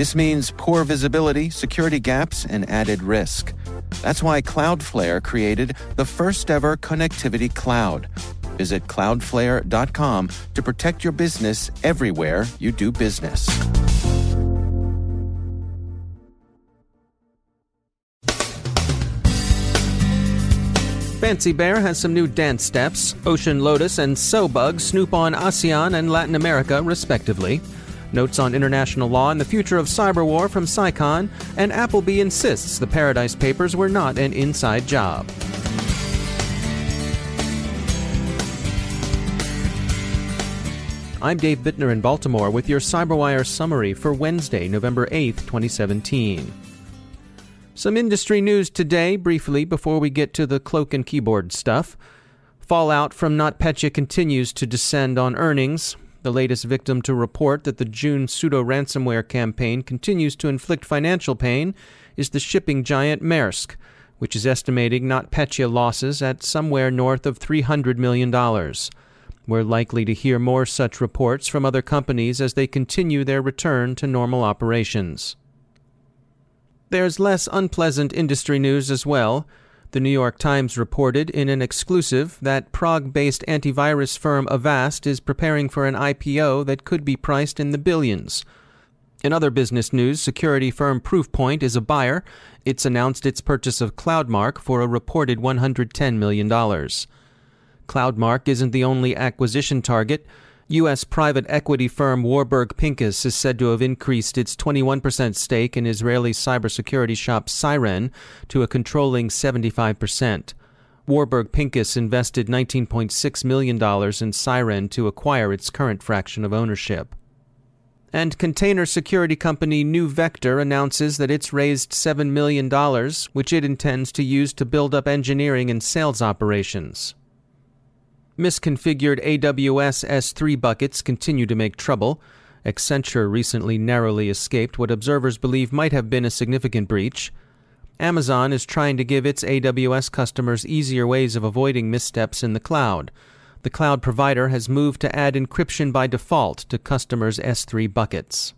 This means poor visibility, security gaps, and added risk. That's why Cloudflare created the first ever connectivity cloud. Visit cloudflare.com to protect your business everywhere you do business. Fancy Bear has some new dance steps. Ocean Lotus and Bug snoop on ASEAN and Latin America, respectively. Notes on international law and the future of cyber war from CyCon, and Appleby insists the Paradise Papers were not an inside job. I'm Dave Bittner in Baltimore with your CyberWire summary for Wednesday, November 8th, 2017. Some industry news today, briefly, before we get to the cloak and keyboard stuff. Fallout from NotPetya continues to descend on earnings. The latest victim to report that the June pseudo ransomware campaign continues to inflict financial pain is the shipping giant Maersk, which is estimating NotPetya losses at somewhere north of $300 million. We're likely to hear more such reports from other companies as they continue their return to normal operations. There's less unpleasant industry news as well. The New York Times reported in an exclusive that Prague based antivirus firm Avast is preparing for an IPO that could be priced in the billions. In other business news, security firm Proofpoint is a buyer. It's announced its purchase of CloudMark for a reported $110 million. CloudMark isn't the only acquisition target. U.S. private equity firm Warburg Pincus is said to have increased its 21% stake in Israeli cybersecurity shop Cyren to a controlling 75%. Warburg Pincus invested $19.6 million in Cyren to acquire its current fraction of ownership. And container security company NeuVector announces that it's raised $7 million, which it intends to use to build up engineering and sales operations. Misconfigured AWS S3 buckets continue to make trouble. Accenture recently narrowly escaped what observers believe might have been a significant breach. Amazon is trying to give its AWS customers easier ways of avoiding missteps in the cloud. The cloud provider has moved to add encryption by default to customers' S3 buckets.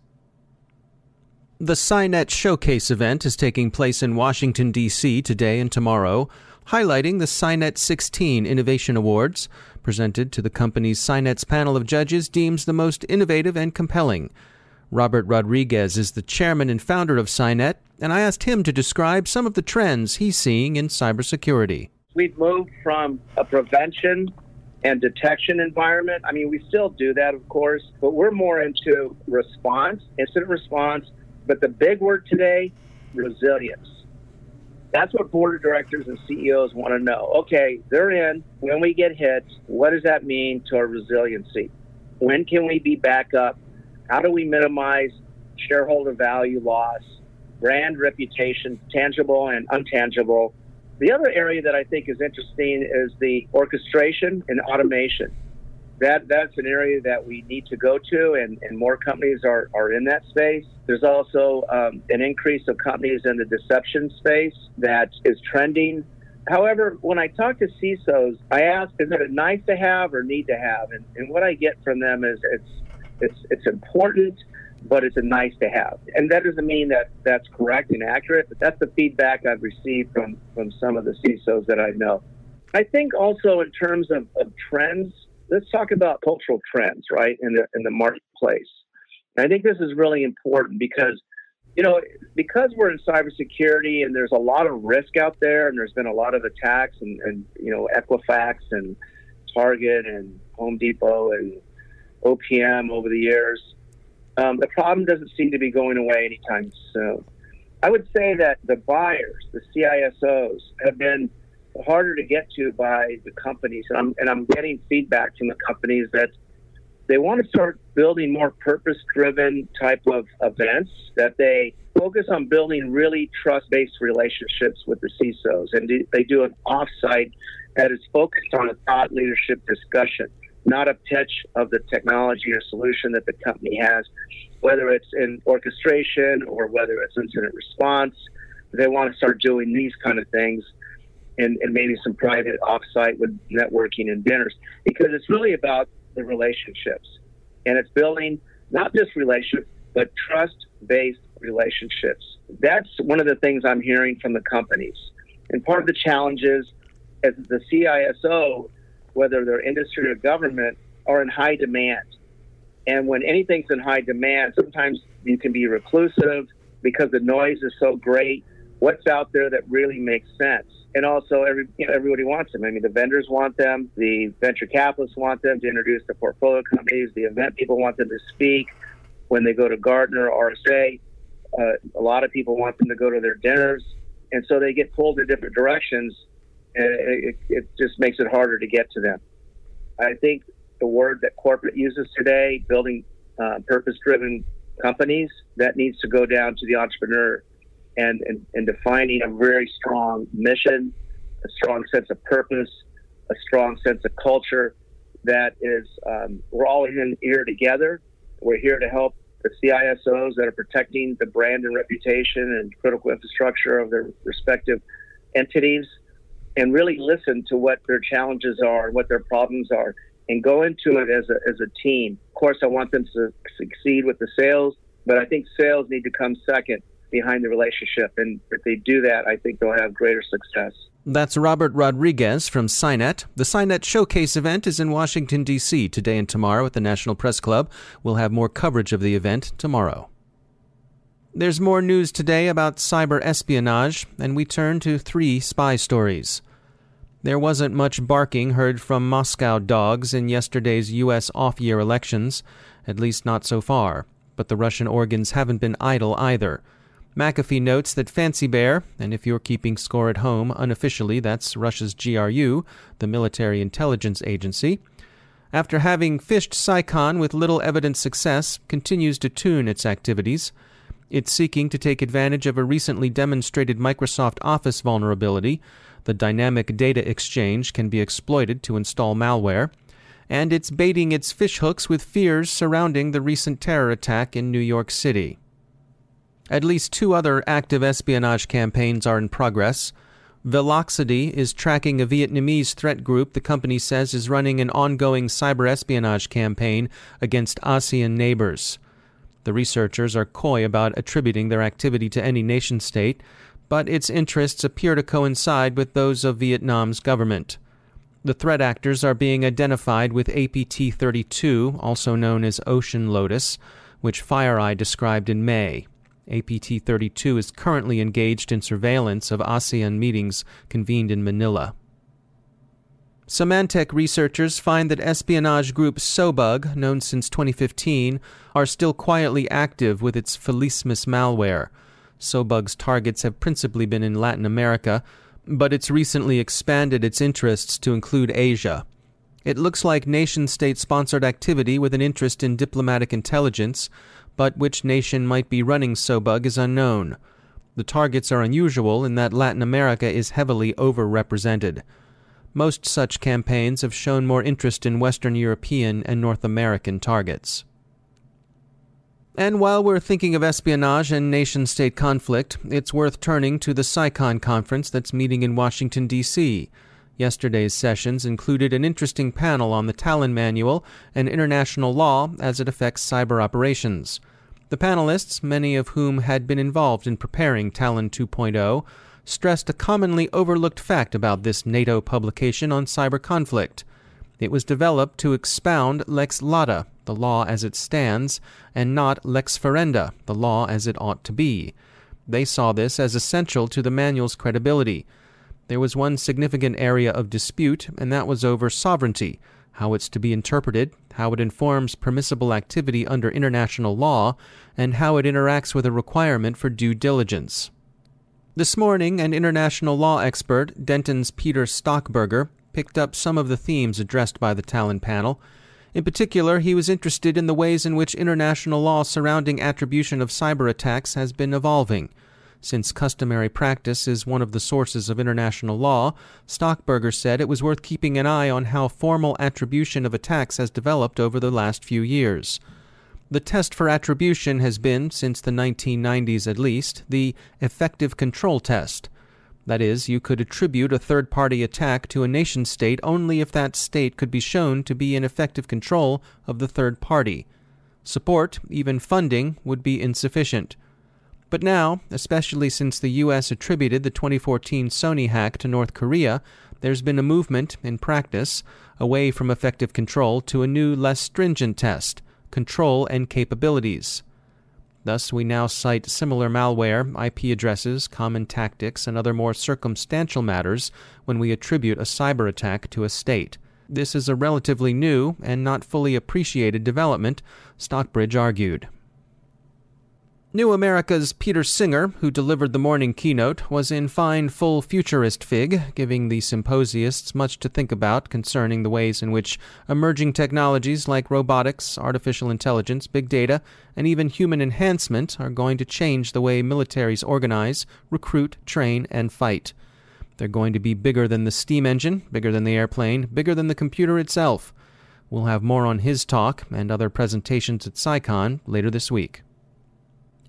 The SINET Showcase event is taking place in Washington, D.C. today and tomorrow, highlighting the SINET 16 Innovation Awards presented to the company's SINET's panel of judges deems the most innovative and compelling. Robert Rodriguez is the chairman and founder of SINET, and I asked him to describe some of the trends he's seeing in cybersecurity. We've moved from a prevention and detection environment. I mean, we still do that, of course, but we're more into response, incident response. But the big word today, resilience. That's what board of directors and CEOs want to know. Okay, they're in. When we get hit, what does that mean to our resiliency? When can we be back up? How do we minimize shareholder value loss, brand reputation, tangible and untangible? The other area that I think is interesting is the orchestration and automation that that's an area that we need to go to, and, and more companies are, are in that space. There's also um, an increase of companies in the deception space that is trending. However, when I talk to CISOs, I ask, is it a nice to have or need to have? And, and what I get from them is it's, it's, it's important, but it's a nice to have. And that doesn't mean that that's correct and accurate, but that's the feedback I've received from, from some of the CISOs that I know. I think also in terms of, of trends, let's talk about cultural trends, right, in the in the marketplace. And I think this is really important because, you know, because we're in cybersecurity and there's a lot of risk out there, and there's been a lot of attacks, and, and you know, Equifax and Target and Home Depot and OPM over the years. Um, the problem doesn't seem to be going away anytime soon. I would say that the buyers, the CISOs, have been harder to get to by the companies. And I'm, and I'm getting feedback from the companies that they want to start building more purpose driven type of events that they focus on building really trust based relationships with the CISOs. And they do an offsite that is focused on a thought leadership discussion, not a pitch of the technology or solution that the company has, whether it's in orchestration or whether it's incident response. They want to start doing these kind of things and, and maybe some private offsite with networking and dinners because it's really about the relationships. And it's building not just relationships, but trust based relationships. That's one of the things I'm hearing from the companies. And part of the challenge is as the CISO, whether they're industry or government, are in high demand. And when anything's in high demand, sometimes you can be reclusive because the noise is so great. What's out there that really makes sense? and also every you know everybody wants them. I mean, the vendors want them, the venture capitalists want them to introduce the portfolio companies, the event people want them to speak when they go to Gartner or RSA. Uh, a lot of people want them to go to their dinners, and so they get pulled in different directions, and it, it just makes it harder to get to them. I think the word that corporate uses today, building uh, purpose-driven companies, that needs to go down to the entrepreneur and, and, and defining a very strong mission, a strong sense of purpose, a strong sense of culture that is um, we're all in here together. We're here to help the CISOs that are protecting the brand and reputation and critical infrastructure of their respective entities and really listen to what their challenges are and what their problems are and go into it as a, as a team. Of course, I want them to succeed with the sales, but I think sales need to come second behind the relationship. And if they do that, I think they'll have greater success. That's Robert Rodriguez from SINET. The SINET Showcase event is in Washington, D.C. today and tomorrow at the National Press Club. We'll have more coverage of the event tomorrow. There's more news today about cyber espionage, and we turn to three spy stories. There wasn't much barking heard from Moscow dogs in yesterday's U.S. off year elections, at least not so far, but the Russian organs haven't been idle either. McAfee notes that Fancy Bear, and if you're keeping score at home, unofficially that's Russia's GRU, the military intelligence agency, after having phished CyCon with little evident success, continues to tune its activities. It's seeking to take advantage of a recently demonstrated Microsoft Office vulnerability. The dynamic data exchange can be exploited to install malware. And it's baiting its fishhooks with fears surrounding the recent terror attack in New York City. At least two other active espionage campaigns are in progress. Volexity is tracking a Vietnamese threat group the company says is running an ongoing cyber espionage campaign against ASEAN neighbors. The researchers are coy about attributing their activity to any nation state, but its interests appear to coincide with those of Vietnam's government. The threat actors are being identified with APT 32, also known as Ocean Lotus, which FireEye described in May. APT 32 is currently engaged in surveillance of ASEAN meetings convened in Manila. Symantec researchers find that espionage group Sowbug, known since 2015, are still quietly active with its Felismus malware. Sowbug's targets have principally been in Latin America, but it's recently expanded its interests to include Asia. It looks like nation state sponsored activity with an interest in diplomatic intelligence, but which nation might be running Sowbug is unknown. The targets are unusual in that Latin America is heavily overrepresented. Most such campaigns have shown more interest in Western European and North American targets. And while we're thinking of espionage and nation state conflict, it's worth turning to the CyCon conference that's meeting in Washington, D.C. Yesterday's sessions included an interesting panel on the Tallinn Manual and international law as it affects cyber operations. The panelists, many of whom had been involved in preparing Talon 2.0, stressed a commonly overlooked fact about this NATO publication on cyber conflict. It was developed to expound lex lata, the law as it stands, and not lex ferenda, the law as it ought to be. They saw this as essential to the manual's credibility. There was one significant area of dispute, and that was over sovereignty, how it's to be interpreted, how it informs permissible activity under international law, and how it interacts with a requirement for due diligence. This morning, an international law expert, Denton's Peter Stockburger, picked up some of the themes addressed by the Tallinn panel. In particular, he was interested in the ways in which international law surrounding attribution of cyber attacks has been evolving. Since customary practice is one of the sources of international law, Stockburger said it was worth keeping an eye on how formal attribution of attacks has developed over the last few years. The test for attribution has been, since the 1990s at least, the effective control test. That is, you could attribute a third party attack to a nation state only if that state could be shown to be in effective control of the third party. Support, even funding, would be insufficient. But now, especially since the U.S. attributed the 2014 Sony hack to North Korea, there's been a movement, in practice, away from effective control to a new, less stringent test control and capabilities. Thus, we now cite similar malware, IP addresses, common tactics, and other more circumstantial matters when we attribute a cyber attack to a state. This is a relatively new and not fully appreciated development, Stockburger argued. New America's Peter Singer, who delivered the morning keynote, was in fine full futurist fig, giving the symposiasts much to think about concerning the ways in which emerging technologies like robotics, artificial intelligence, big data, and even human enhancement are going to change the way militaries organize, recruit, train, and fight. They're going to be bigger than the steam engine, bigger than the airplane, bigger than the computer itself. We'll have more on his talk and other presentations at CyCon later this week.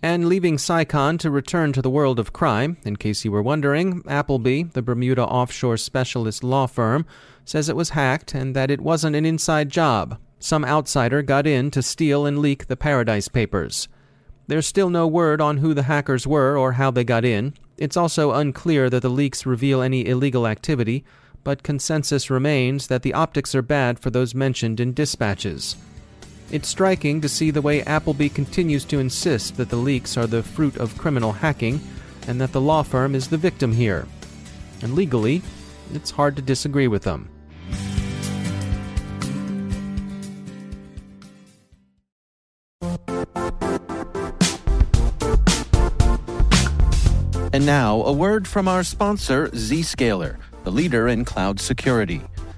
And leaving CyCon to return to the world of crime, in case you were wondering, Appleby, the Bermuda offshore specialist law firm, says it was hacked and that it wasn't an inside job. Some outsider got in to steal and leak the Paradise Papers. There's still no word on who the hackers were or how they got in. It's also unclear that the leaks reveal any illegal activity, but consensus remains that the optics are bad for those mentioned in dispatches. It's striking to see the way Appleby continues to insist that the leaks are the fruit of criminal hacking and that the law firm is the victim here. And legally, it's hard to disagree with them. And now, a word from our sponsor, Zscaler, the leader in cloud security.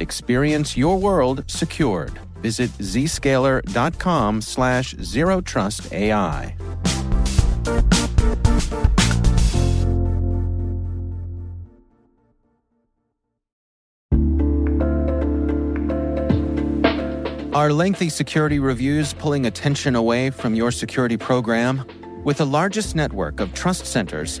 Experience your world secured. Visit zscaler.com slash zerotrustai. Are lengthy security reviews pulling attention away from your security program? With the largest network of trust centers,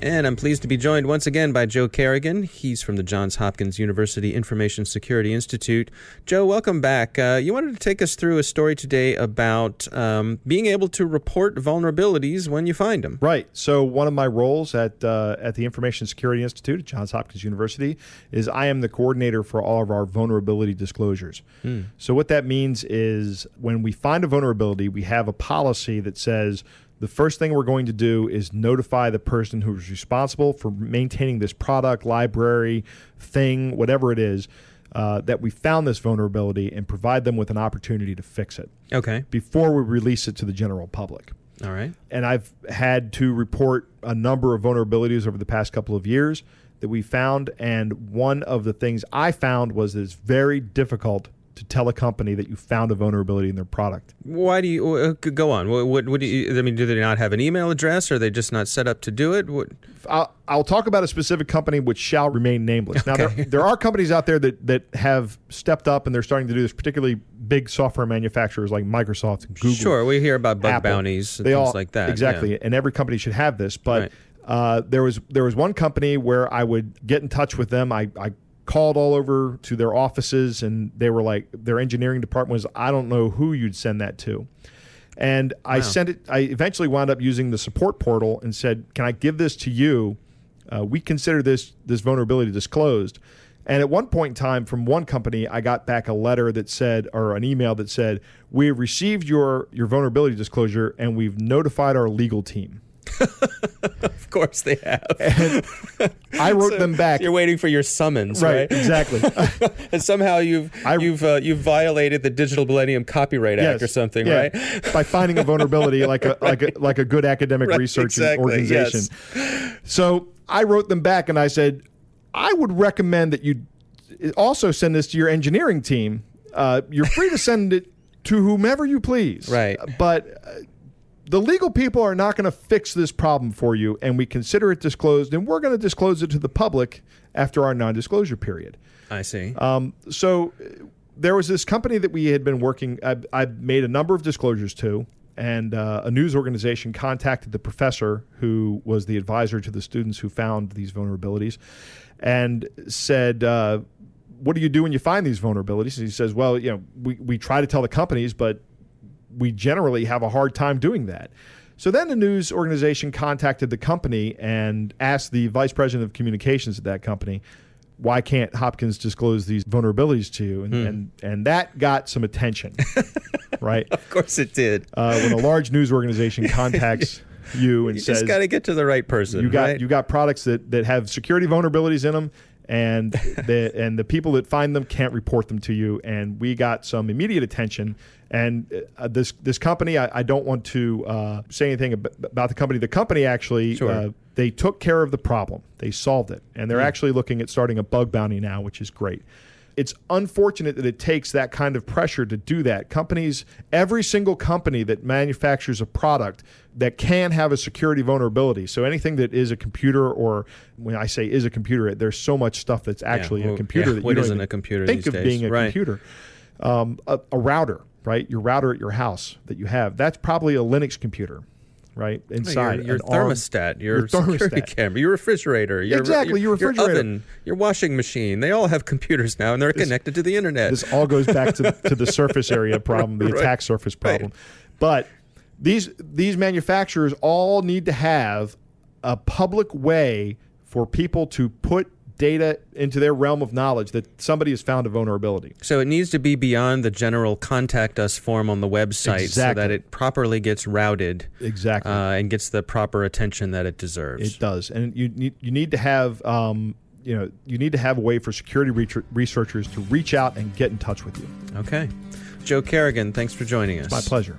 And I'm pleased to be joined once again by Joe Carrigan. He's from the Johns Hopkins University Information Security Institute. Joe, welcome back. Uh, you wanted to take us through a story today about um, being able to report vulnerabilities when you find them. Right. So one of my roles at uh, at the Information Security Institute at Johns Hopkins University is I am the coordinator for all of our vulnerability disclosures. Hmm. So what that means is when we find a vulnerability, we have a policy that says the first thing we're going to do is notify the person who is responsible for maintaining this product, library, thing, whatever it is, uh, that we found this vulnerability and provide them with an opportunity to fix it. Okay. Before we release it to the general public. All right. And I've had to report a number of vulnerabilities over the past couple of years that we found. And one of the things I found was that it's very difficult to tell a company that you found a vulnerability in their product. Why do you uh, go on? What, what, what, do you? I mean, do they not have an email address? Or are they just not set up to do it? What? I'll, I'll talk about a specific company which shall remain nameless. Now, there, there are companies out there that that have stepped up and they're starting to do this, particularly big software manufacturers like Microsoft and Google. Sure, we hear about bug Apple. bounties and they things all, like that. Exactly, yeah. and every company should have this. But Right. uh, there was there was one company where I would get in touch with them. I, I called all over to their offices, and they were like, their engineering department was, I don't know who you'd send that to. And I Wow. sent it. I eventually wound up using the support portal and said, "Can I give this to you? Uh, we consider this this vulnerability disclosed." And at one point in time, from one company, I got back a letter that said, or an email that said, "We have received your your vulnerability disclosure, and we've notified our legal team." Of course they have. I wrote So them back. You're waiting for your summons, right? exactly. and somehow you've I- you've uh, you've violated the Digital Millennium Copyright Act or something, Yeah. right? By finding a vulnerability like a like a like a good academic Right, research exactly, organization. So I wrote them back and I said, I would recommend that you also send this to your engineering team. Uh, you're free to send it to whomever you please. Right. But uh, the legal people are not going to fix this problem for you, and we consider it disclosed, and we're going to disclose it to the public after our non-disclosure period. I see. Um, so uh, there was this company that we had been working. I, I made a number of disclosures to, and uh, a news organization contacted the professor who was the advisor to the students who found these vulnerabilities, and said. Uh, what do you do when you find these vulnerabilities? And he says, well, you know, we, we try to tell the companies, but we generally have a hard time doing that. So then the news organization contacted the company and asked the vice president of communications at that company, why can't Hopkins disclose these vulnerabilities to you? And, and, and that got some attention, right? of course it did. Uh, when a large news organization contacts you and you says, just got to get to the right person. you got right? you got products that, that have security vulnerabilities in them and the and the people that find them can't report them to you. And we got some immediate attention. And uh, this this company I, I don't want to uh, say anything ab- about the company. The company actually Sure. uh, they took care of the problem. They solved it. And they're actually looking at starting a bug bounty now which is great it's unfortunate that it takes that kind of pressure to do that. Companies, every single company that manufactures a product that can have a security vulnerability. So anything that is a computer, or when I say is a computer, there's so much stuff that's actually well, a computer yeah, that what you don't even a computer think of days, being a right. computer. Um, a, a router, right? Your router at your house that you have, that's probably a Linux computer, right? Inside your, your an ARM thermostat, your, your security thermostat. camera, your refrigerator, your Exactly, your refrigerator. your oven, your washing machine. They all have computers now, and they're connected to the internet. This all goes back to, to the surface area problem, the Right. attack surface problem. But these these manufacturers all need to have a public way for people to put data into their realm of knowledge that somebody has found a vulnerability. So it needs to be beyond the general contact us form on the website so that it properly gets routed Exactly. uh, and gets the proper attention that it deserves. It does, and you need you need to have um, you know you need to have a way for security researchers to reach out and get in touch with you. okay. Joe Carrigan, thanks for joining us. My pleasure.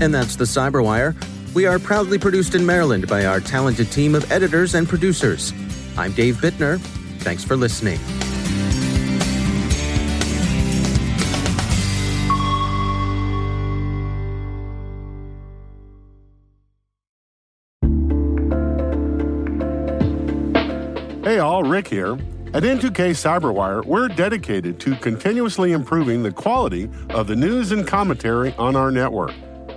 And that's the Cyberwire. We are proudly produced in Maryland by our talented team of editors and producers. I'm Dave Bittner. Thanks for listening. Hey all, Rick here. At N2K Cyberwire, we're dedicated to continuously improving the quality of the news and commentary on our network.